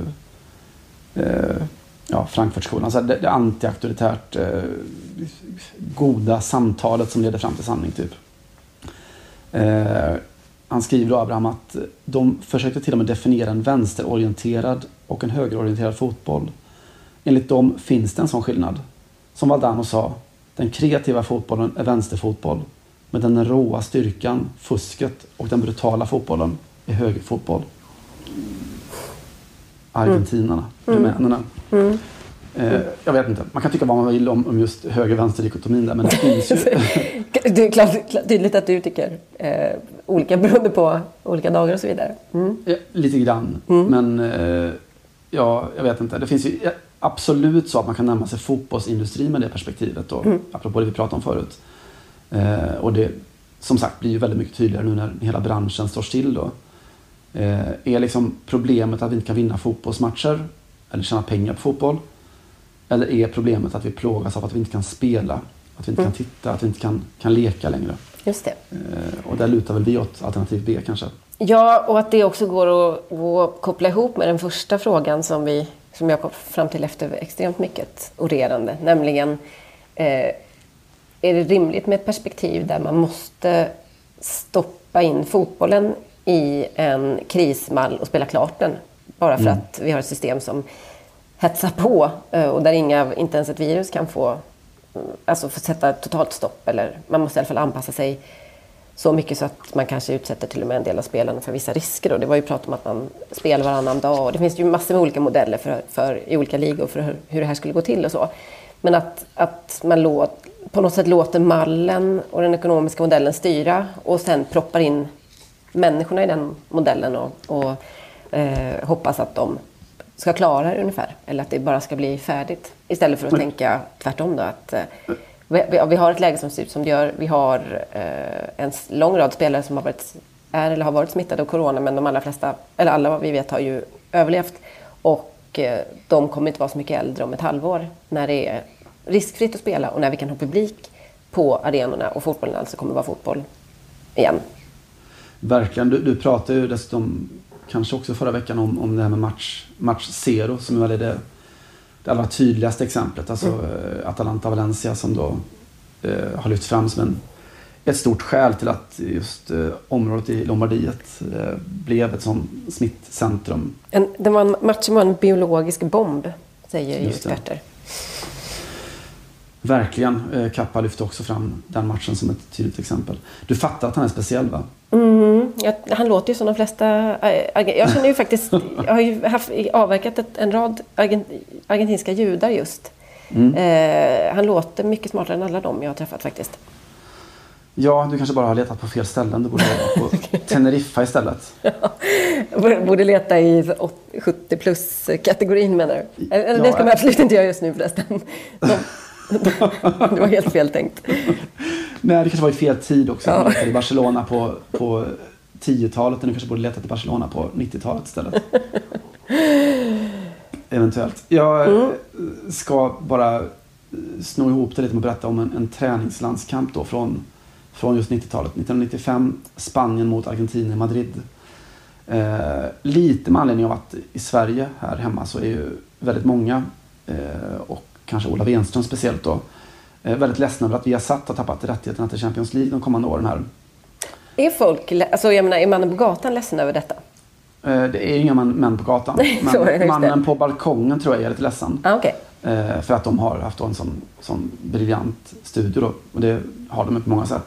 eh, ja, Frankfurtskolan. Så det, det är anti-auktoritärt eh, goda samtalet som leder fram till sanning. typ. Eh, han skriver då, Abraham, att de försökte till och med definiera en vänsterorienterad och en högerorienterad fotboll. Enligt dem finns det en sån skillnad. Som Valdano sa, den kreativa fotbollen är vänsterfotboll. Men den råa styrkan, fusket och den brutala fotbollen är högerfotboll. Argentinarna, rumänerna. Eh, jag vet inte, man kan tycka vad man vill om, om just höger-vänster-dikotomin där, men det finns ju... Det är klart, klart- tydligt att du tycker eh, olika beroende på olika dagar och så vidare. Mm. Ja, lite grann. Men eh, ja, jag vet inte. Det finns ju absolut så att man kan närma sig fotbollsindustrin med det perspektivet. Då, Apropå det vi pratade om förut. Eh, och det som sagt blir ju väldigt mycket tydligare nu när hela branschen står still. Då. Eh, är liksom problemet att vi inte kan vinna fotbollsmatcher eller tjäna pengar på fotboll? Eller är problemet att vi plågas av att vi inte kan spela? Att vi inte kan titta, att vi inte kan, kan leka längre? Just det. Eh, och där lutar väl vi åt alternativ B kanske. Ja, och att det också går att, att koppla ihop med den första frågan som, vi, som jag kom fram till efter extremt mycket orerande. Nämligen, eh, är det rimligt med ett perspektiv där man måste stoppa in fotbollen i en krismall och spela klart den? Bara för att vi har ett system som hetsar på eh, och där inga, inte ens ett virus kan få, mm, alltså få sätta totalt stopp. Eller man måste i alla fall anpassa sig så mycket så att man kanske utsätter till och med en del av spelarna för vissa risker. Och det var ju prat om att man spelar varannan dag och det finns ju massor med olika modeller för, för, i olika ligor för hur, det här skulle gå till och så. Men att, att man låt, på något sätt låter mallen och den ekonomiska modellen styra och sen proppar in människorna i den modellen och, och eh, hoppas att de ska klara det ungefär. Eller att det bara ska bli färdigt. Istället för att tänka tvärtom då. Att, eh, vi, vi- har ett läge som ser ut som det gör. Vi har eh, en lång rad spelare som har varit, är eller har varit smittade av corona. Men de allra flesta, eller alla vad vi vet, har ju överlevt. Och eh, de kommer inte vara så mycket äldre om ett halvår. När det är riskfritt att spela och när vi kan ha publik på arenorna och fotbollen alltså kommer vara fotboll igen. Verkligen. Du, du pratade ju dessutom kanske också förra veckan om, om det här med match, match zero som väl är det, det allra tydligaste exemplet. Alltså eh, Atalanta-Valencia som då eh, har lyfts fram som en, ett stort skäl till att just eh, området i Lombardiet eh, blev ett sånt smittcentrum. En, det var en match som var en biologisk bomb, säger ju Just det. Verkligen. Eh, Kappa lyfte också fram den matchen som ett tydligt exempel. Du fattar att han är speciell va? Mm, jag, han låter ju som de flesta... arge- Jag känner ju faktiskt... Jag har ju haft, avverkat ett, en rad argent, argentinska judar just. Eh, han låter mycket smartare än alla dem jag har träffat faktiskt. Ja, du kanske bara har letat på fel ställen. Du borde vara på Teneriffa istället. Jag borde leta i 70 plus-kategorin menar du? Eller det Ja. ska man absolut inte göra just nu förresten. De, det var helt fel tänkt. Nej, det kanske var i fel tid också. Ja. Letade i Barcelona på, på 10-talet. och Du kanske borde letat i Barcelona på 90-talet istället. Eventuellt. Jag eh, ska bara eh, sno ihop det lite med att berätta om en, en träningslandskamp då från, från just 90-talet. 1995, Spanien mot Argentina i Madrid. Eh, lite med anledning av att i Sverige här hemma så är ju väldigt många eh, och kanske Ola Wenström speciellt då eh, väldigt ledsna över att vi har satt har tappat rättigheterna till Champions League de kommande åren här. Är folk... Alltså jag menar, är mannen på gatan ledsen över detta? Eh, det är ju inga män på gatan. Men det. mannen på balkongen tror jag är lite ledsen. Ah, Okej. Eh, för att de har haft en sån, sån briljant studie då. Och det har de på många sätt.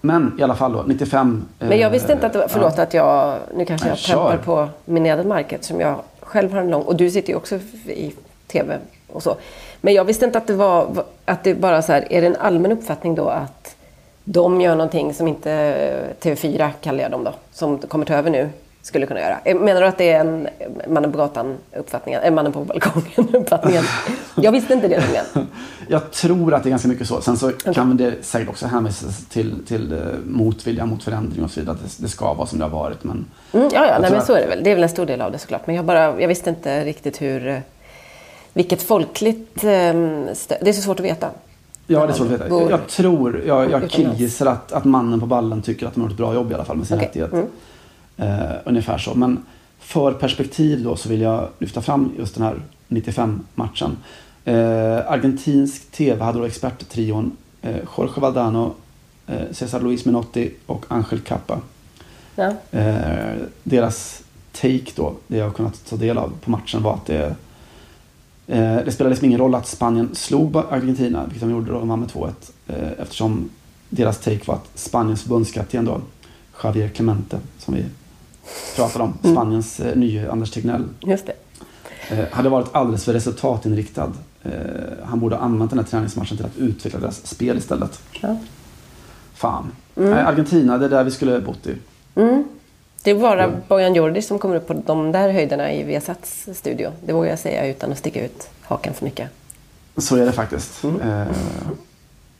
Men i alla fall då, 95. eh, Men jag visste inte att det var... Förlåt ja. att jag... Nu kanske jag trampar på min mark eftersom jag själv har en lång... Och du sitter ju också i TV och så. Men jag visste inte att det var... Att det bara så här... Är det en allmän uppfattning då att de gör någonting som inte TV4 kallar jag dem då, som kommer ta över nu, skulle kunna göra. Eh, Menar du att det är en mannen på gatan uppfattningen, äh, mannen på balkongen uppfattningen? Jag visste inte det nämligen. Jag tror att det är ganska mycket så. Sen så kan det säkert också hänvisas till, till eh, motvilja mot förändring och så vidare. Att det, det ska vara som det har varit. Men Mm, ja, ja nej, men så är det väl. Det är väl en stor del av det såklart. Men jag, bara, jag visste inte riktigt hur... Vilket folkligt ehm, stöd... Det är så svårt att veta. Ja, det är svårt att veta. Bor- Jag tror, jag, jag killgissar att, att mannen på ballen tycker att de har gjort ett bra jobb i alla fall med sin Okej. rättighet. Mm. Eh, ungefär så. Men för perspektiv då så vill jag lyfta fram just den här 95-matchen. Eh, argentinsk tv hade då experttrion eh, Jorge Valdano, Cesar Luis Menotti och Angel Cappa. Ja. Deras take då, det jag har kunnat ta del av på matchen var att det det spelade liksom ingen roll att Spanien slog Argentina, vilket de gjorde då, de vann med 2-1. Eh, eftersom deras take var att Spaniens förbundskapten då, Javier Clemente, som vi pratade om, Spaniens eh, nye Anders Tegnell, Just det. eh, hade varit alldeles för resultatinriktad. Eh, han borde ha använt den här träningsmatchen till att utveckla deras spel istället. Ja. Fan. Nej, Argentina, det är där vi skulle bott i. Det är bara Mm. Bojan Djordjic som kommer upp på de där höjderna i Viasats studio. Det vågar jag säga utan att sticka ut hakan för mycket. Så är det faktiskt. Eh,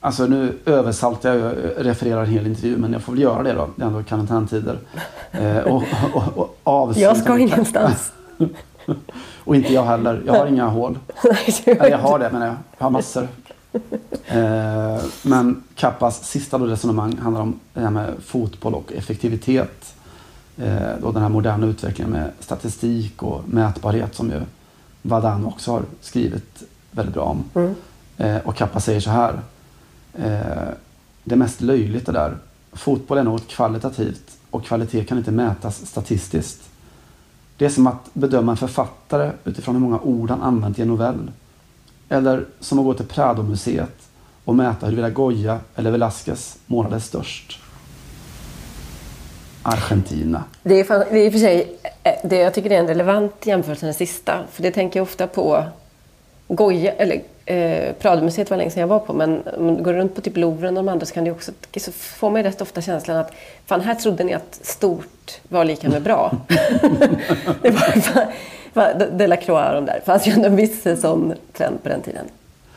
alltså nu översaltar jag, jag refererar en hel intervju men jag får väl göra det då. Det är ändå karantäntider. Eh, och, och, och avsluta Jag ska ingenstans. Och inte jag heller. Jag har inga hål. Eller jag har det men jag har massor. Eh, men Kappas sista resonemang handlar om det här med fotboll och effektivitet. Eh, då den här moderna utvecklingen med statistik och mätbarhet som ju Vadan också har skrivit väldigt bra om. Eh, och Kappa säger så här. Eh, det mest löjligt det där. Fotboll är något kvalitativt och kvalitet kan inte mätas statistiskt. Det är som att bedöma en författare utifrån hur många ord han använt i en novell. Eller som att gå till Prado-museet och mäta huruvida Goya eller Velázquez målade störst. Argentina. Det är, det är i och för sig, eh, det, jag tycker det är en relevant jämförelse den sista. För det tänker jag ofta på. Goya, eller eh, Pradomuseet var länge sedan jag var på, men om du går runt på typ Louvren och de andra så kan det också, så får man ju rätt ofta känslan att fan här trodde ni att stort var lika med bra. det var, fan, fan, Delacroix och de där. fanns ju en viss sån trend på den tiden.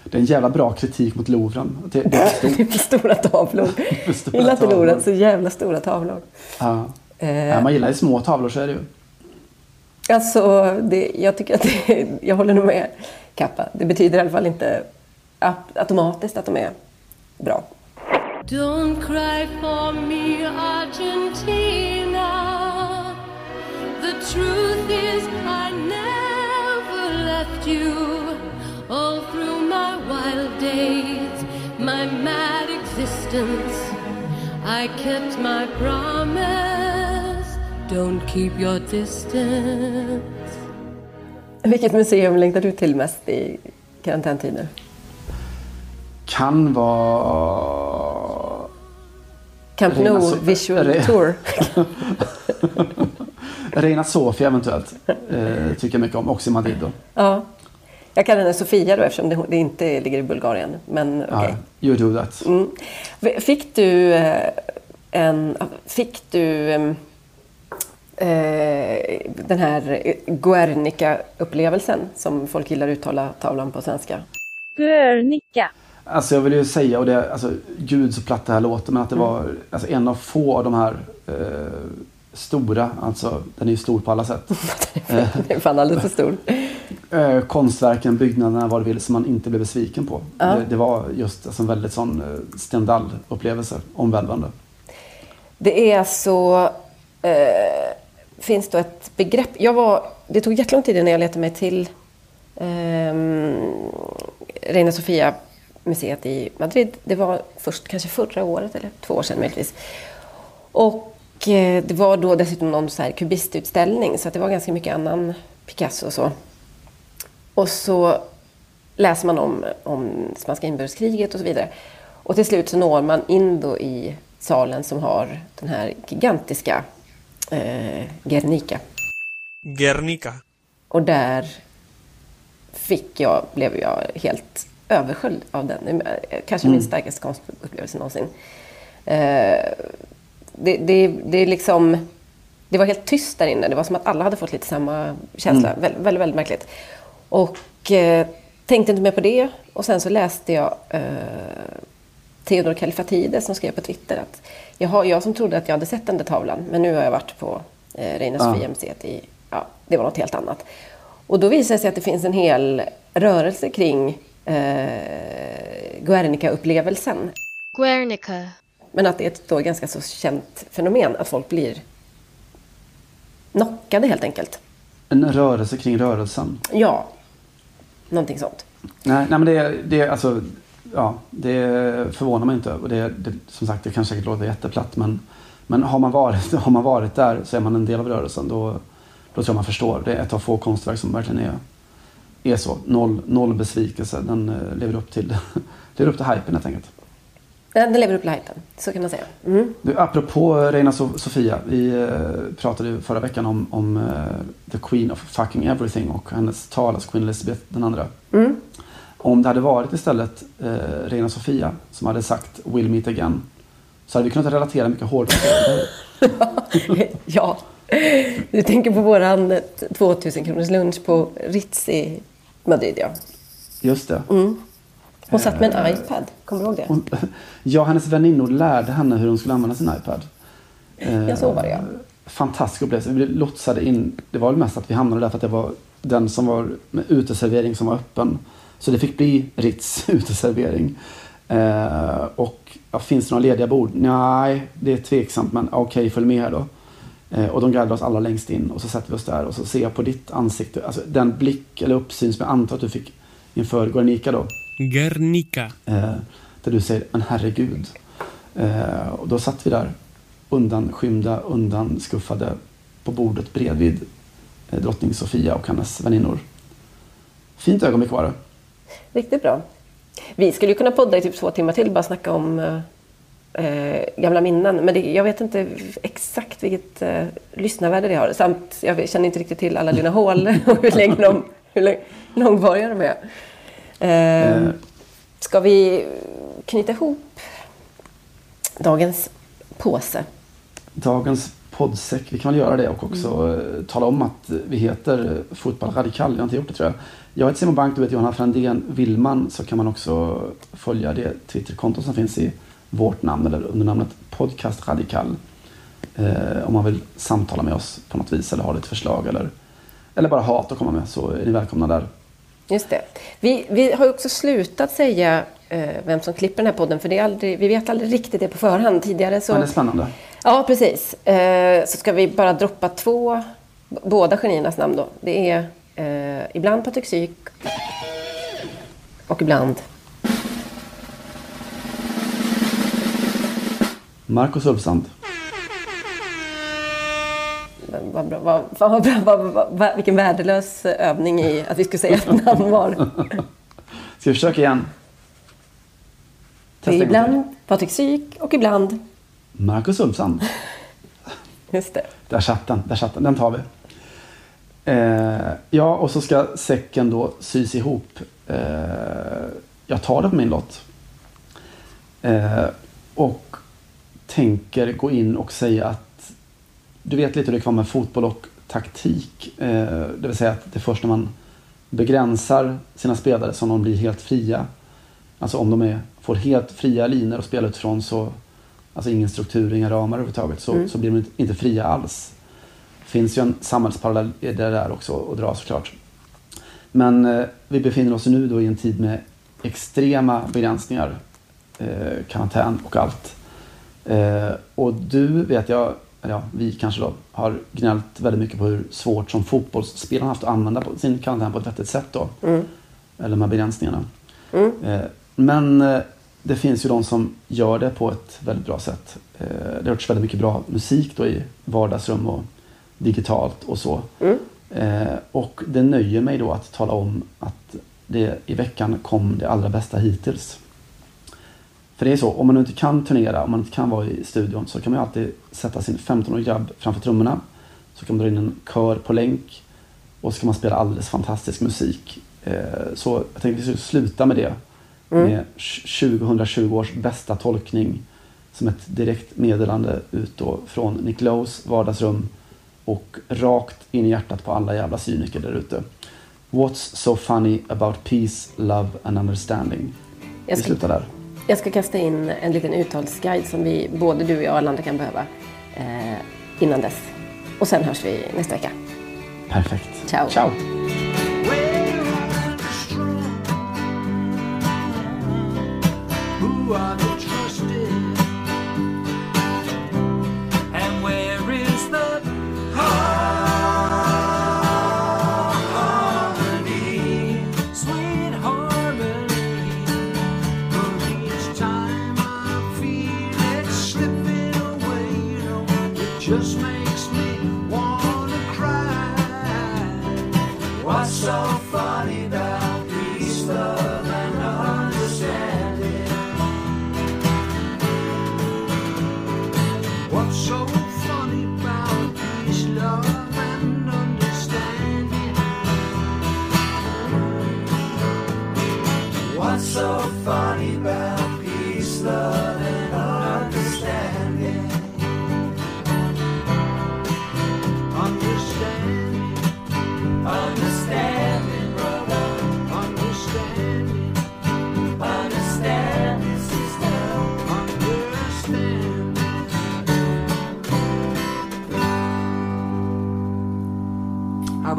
Det är en jävla bra kritik mot Louvren. Det, det är stort. Det är för stora tavlor. För Gillar inte. Louvren, så jävla stora tavlor. Ja. Eh, Ja, man gillar ju små tavlor så är det ju. Alltså, det, jag tycker att det, jag håller nog med Kappa. Det betyder i alla fall inte automatiskt att de är bra. Don't cry for me, Argentina. The truth is, I never left you. All through my wild days, my mad existence, I kept my promise. Don't keep your distance. Vilket museum längtar du till mest i karantäntider? Kan vara... Camp Nou so- Visual Re- Tour. Reina Sofia eventuellt. Eh, tycker jag mycket om. Också i Madrid då. ja. Jag kallar henne Sofia då eftersom det, det inte ligger i Bulgarien. Men okej. Ja, you do that. Mm. Fick du eh, en... Fick du eh, den här Guernica-upplevelsen som folk gillar att uttala tavlan på svenska? Guernica. Alltså jag vill ju säga, och det, alltså, gud så platt det här låter, men att det var alltså, en av få av de här eh, stora, alltså den är ju stor på alla sätt. Den är fan alldeles för stor. Eh, konstverken, byggnaderna, vad du vill, som man inte blev besviken på. Det, det var just alltså, en väldigt sån eh, Stendhal-upplevelse, omvälvande. Det är så... Eh, finns då ett begrepp... Jag var, det tog jättelång tid innan jag letade mig till eh, Reina Sofia museet i Madrid. Det var först kanske förra året eller två år sedan möjligtvis. Och eh, det var då dessutom någon så här kubistutställning så att det var ganska mycket annan Picasso och så. Och så läser man om, om spanska inbördeskriget och så vidare. Och till slut så når man in då i salen som har den här gigantiska eh, Guernica. Guernica. Och där fick jag, blev jag helt översköljd av den. Kanske min starkaste konstupplevelse någonsin. Eh, det, det, det är liksom... det var helt tyst där inne. Det var som att alla hade fått lite samma känsla. Mm. Väldigt, väldigt, väldigt märkligt. Och eh, tänkte inte mer på det. Och sen så läste jag eh, Theodor Kallifatides som skrev på Twitter att jag, har, jag som trodde att jag hade sett den där tavlan, men nu har jag varit på eh, Reina Ja. Sofia-museet i, ja, det var något helt annat. Och då visade det sig att det finns en hel rörelse kring eh, Guernica-upplevelsen. Guernica. Men att det är ett då ganska så känt fenomen, att folk blir knockade helt enkelt. En rörelse kring rörelsen. Ja, någonting sånt. Nej, nej men det, det, alltså, ja, det förvånar mig inte. Och det, det, som sagt, det kan säkert låta jätteplatt. Men, men har, man varit, har man varit där så är man en del av rörelsen. Då, då tror jag man förstår. Det är ett av få konstverk som verkligen är, är så. Noll, noll besvikelse. Den eh, lever upp till, lever upp till hypen helt enkelt. Den den lever upp till hypen, så kan man säga. Mm. Du, apropå Reina so- Sofia. Vi eh, pratade ju förra veckan om, om eh, The Queen of fucking everything och hennes tal, alltså Queen Elizabeth den andra. Mm. Om det hade varit istället eh, Reina Sofia som hade sagt We'll meet again. Så hade vi kunnat relatera mycket hårdare ja. Du tänker på våran 2000 kronors lunch på Ritz i Madrid, ja. Just det. Hon satt med en iPad, kommer du ihåg det? Hon, ja, hennes väninnor lärde henne hur hon skulle använda sin iPad. Eh, Ja, så var det, ja. Fantastisk upplevelse. Vi lotsade in. Det var väl mest att vi hamnade där för att det var den som var med uteservering som var öppen. Så det fick bli Ritz uteservering. Eh, och ja, finns det några lediga bord? Nej, det är tveksamt men okej, följ med här då. Eh, och de guidade oss alla längst in och så sätter vi oss där och så ser jag på ditt ansikte, alltså den blick eller uppsyn som jag antar att du fick inför Guernica då. Guernica. Eh, där du säger, men herregud. Eh, och då satt vi där undanskymda, undanskuffade på bordet bredvid eh, drottning Sofia och hennes väninnor. Fint ögonblick var det. Riktigt bra. Vi skulle ju kunna podda i typ två timmar till bara snacka om eh, eh, gamla minnen. Men det, jag vet inte exakt vilket eh, lyssnarvärde det har. Samt jag känner inte riktigt till alla dina hål och hur länge de, hur lång- långvariga de är. Eh, Eh. ska vi knyta ihop dagens påse? Dagens poddsäck, vi kan väl göra det och också eh, tala om att vi heter Fotboll Radikal. Jag har inte gjort det tror jag. Jag heter Simon Bank, du vet Johanna Frändén Willman. Så kan man också följa det Twitterkonto som finns i vårt namn eller under namnet Podcast Radikal. Eh, om man vill samtala med oss på något vis eller har lite förslag eller, eller bara hat att komma med så är ni välkomna där. Just det. Vi, vi har också slutat säga eh, vem som klipper den här podden. För det är aldrig, vi vet aldrig riktigt det på förhand. Tidigare så... Men det är spännande. Ja, precis. Eh, så ska vi bara droppa två, båda geniernas namn då. Det är eh, ibland Patrik Syk och ibland Marcus Ulfsand. Vad bra, vad, vad, vad, bra, vad, vad, vilken värdelös övning i att vi skulle säga ett namn var. Ska vi försöka igen? Till. ibland Patrik Syk och ibland... Marcus Ulfsand. Just det. Där satt den, där satt den. Den tar vi. Eh, ja, och så ska säcken då sys ihop. Eh, jag tar det på min lott. Eh, och tänker gå in och säga att du vet lite hur det kan vara med fotboll och taktik. Eh, det vill säga att det är först när man begränsar sina spelare som de blir helt fria. Alltså om de är, får helt fria linjer att spela utifrån så Alltså ingen struktur, inga ramar överhuvudtaget. Så, så blir de inte- inte fria alls. Det finns ju en samhällsparallell i det där också att dra såklart. Men eh, vi befinner oss nu då i en tid med extrema begränsningar. Eh, karantän och allt. Eh, och du vet jag, eller ja, vi kanske då, har gnällt väldigt mycket på hur svårt som fotbollsspelarna haft att använda sin karantän på ett vettigt sätt då. Eller de här begränsningarna. Eh, men eh, det finns ju de som gör det på ett väldigt bra sätt. Eh, det har gjorts väldigt mycket bra musik då i vardagsrum och digitalt och så. Eh, och det nöjer mig då att tala om att det i veckan kom det allra bästa hittills. För det är så, om man inte kan turnera, om man inte kan vara i studion så kan man ju alltid sätta sin 15-årig grabb framför trummorna. Så kan man dra in en kör på länk och så kan man spela alldeles fantastisk musik. Eh, så jag tänkte att vi skulle sluta med det. Mm. Med 2020 års bästa tolkning som ett direkt meddelande ut då från Nick Lowes vardagsrum och rakt in i hjärtat på alla jävla cyniker där ute. What's so funny about peace, love and understanding? Vi slutar där. Jag ska kasta in en liten uttalsguide som vi, både du och jag och Arlanda kan behöva eh, innan dess. Och sen hörs vi nästa vecka. Perfekt. Ciao. Ciao.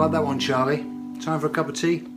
about that one Charlie? Time for a cup of tea?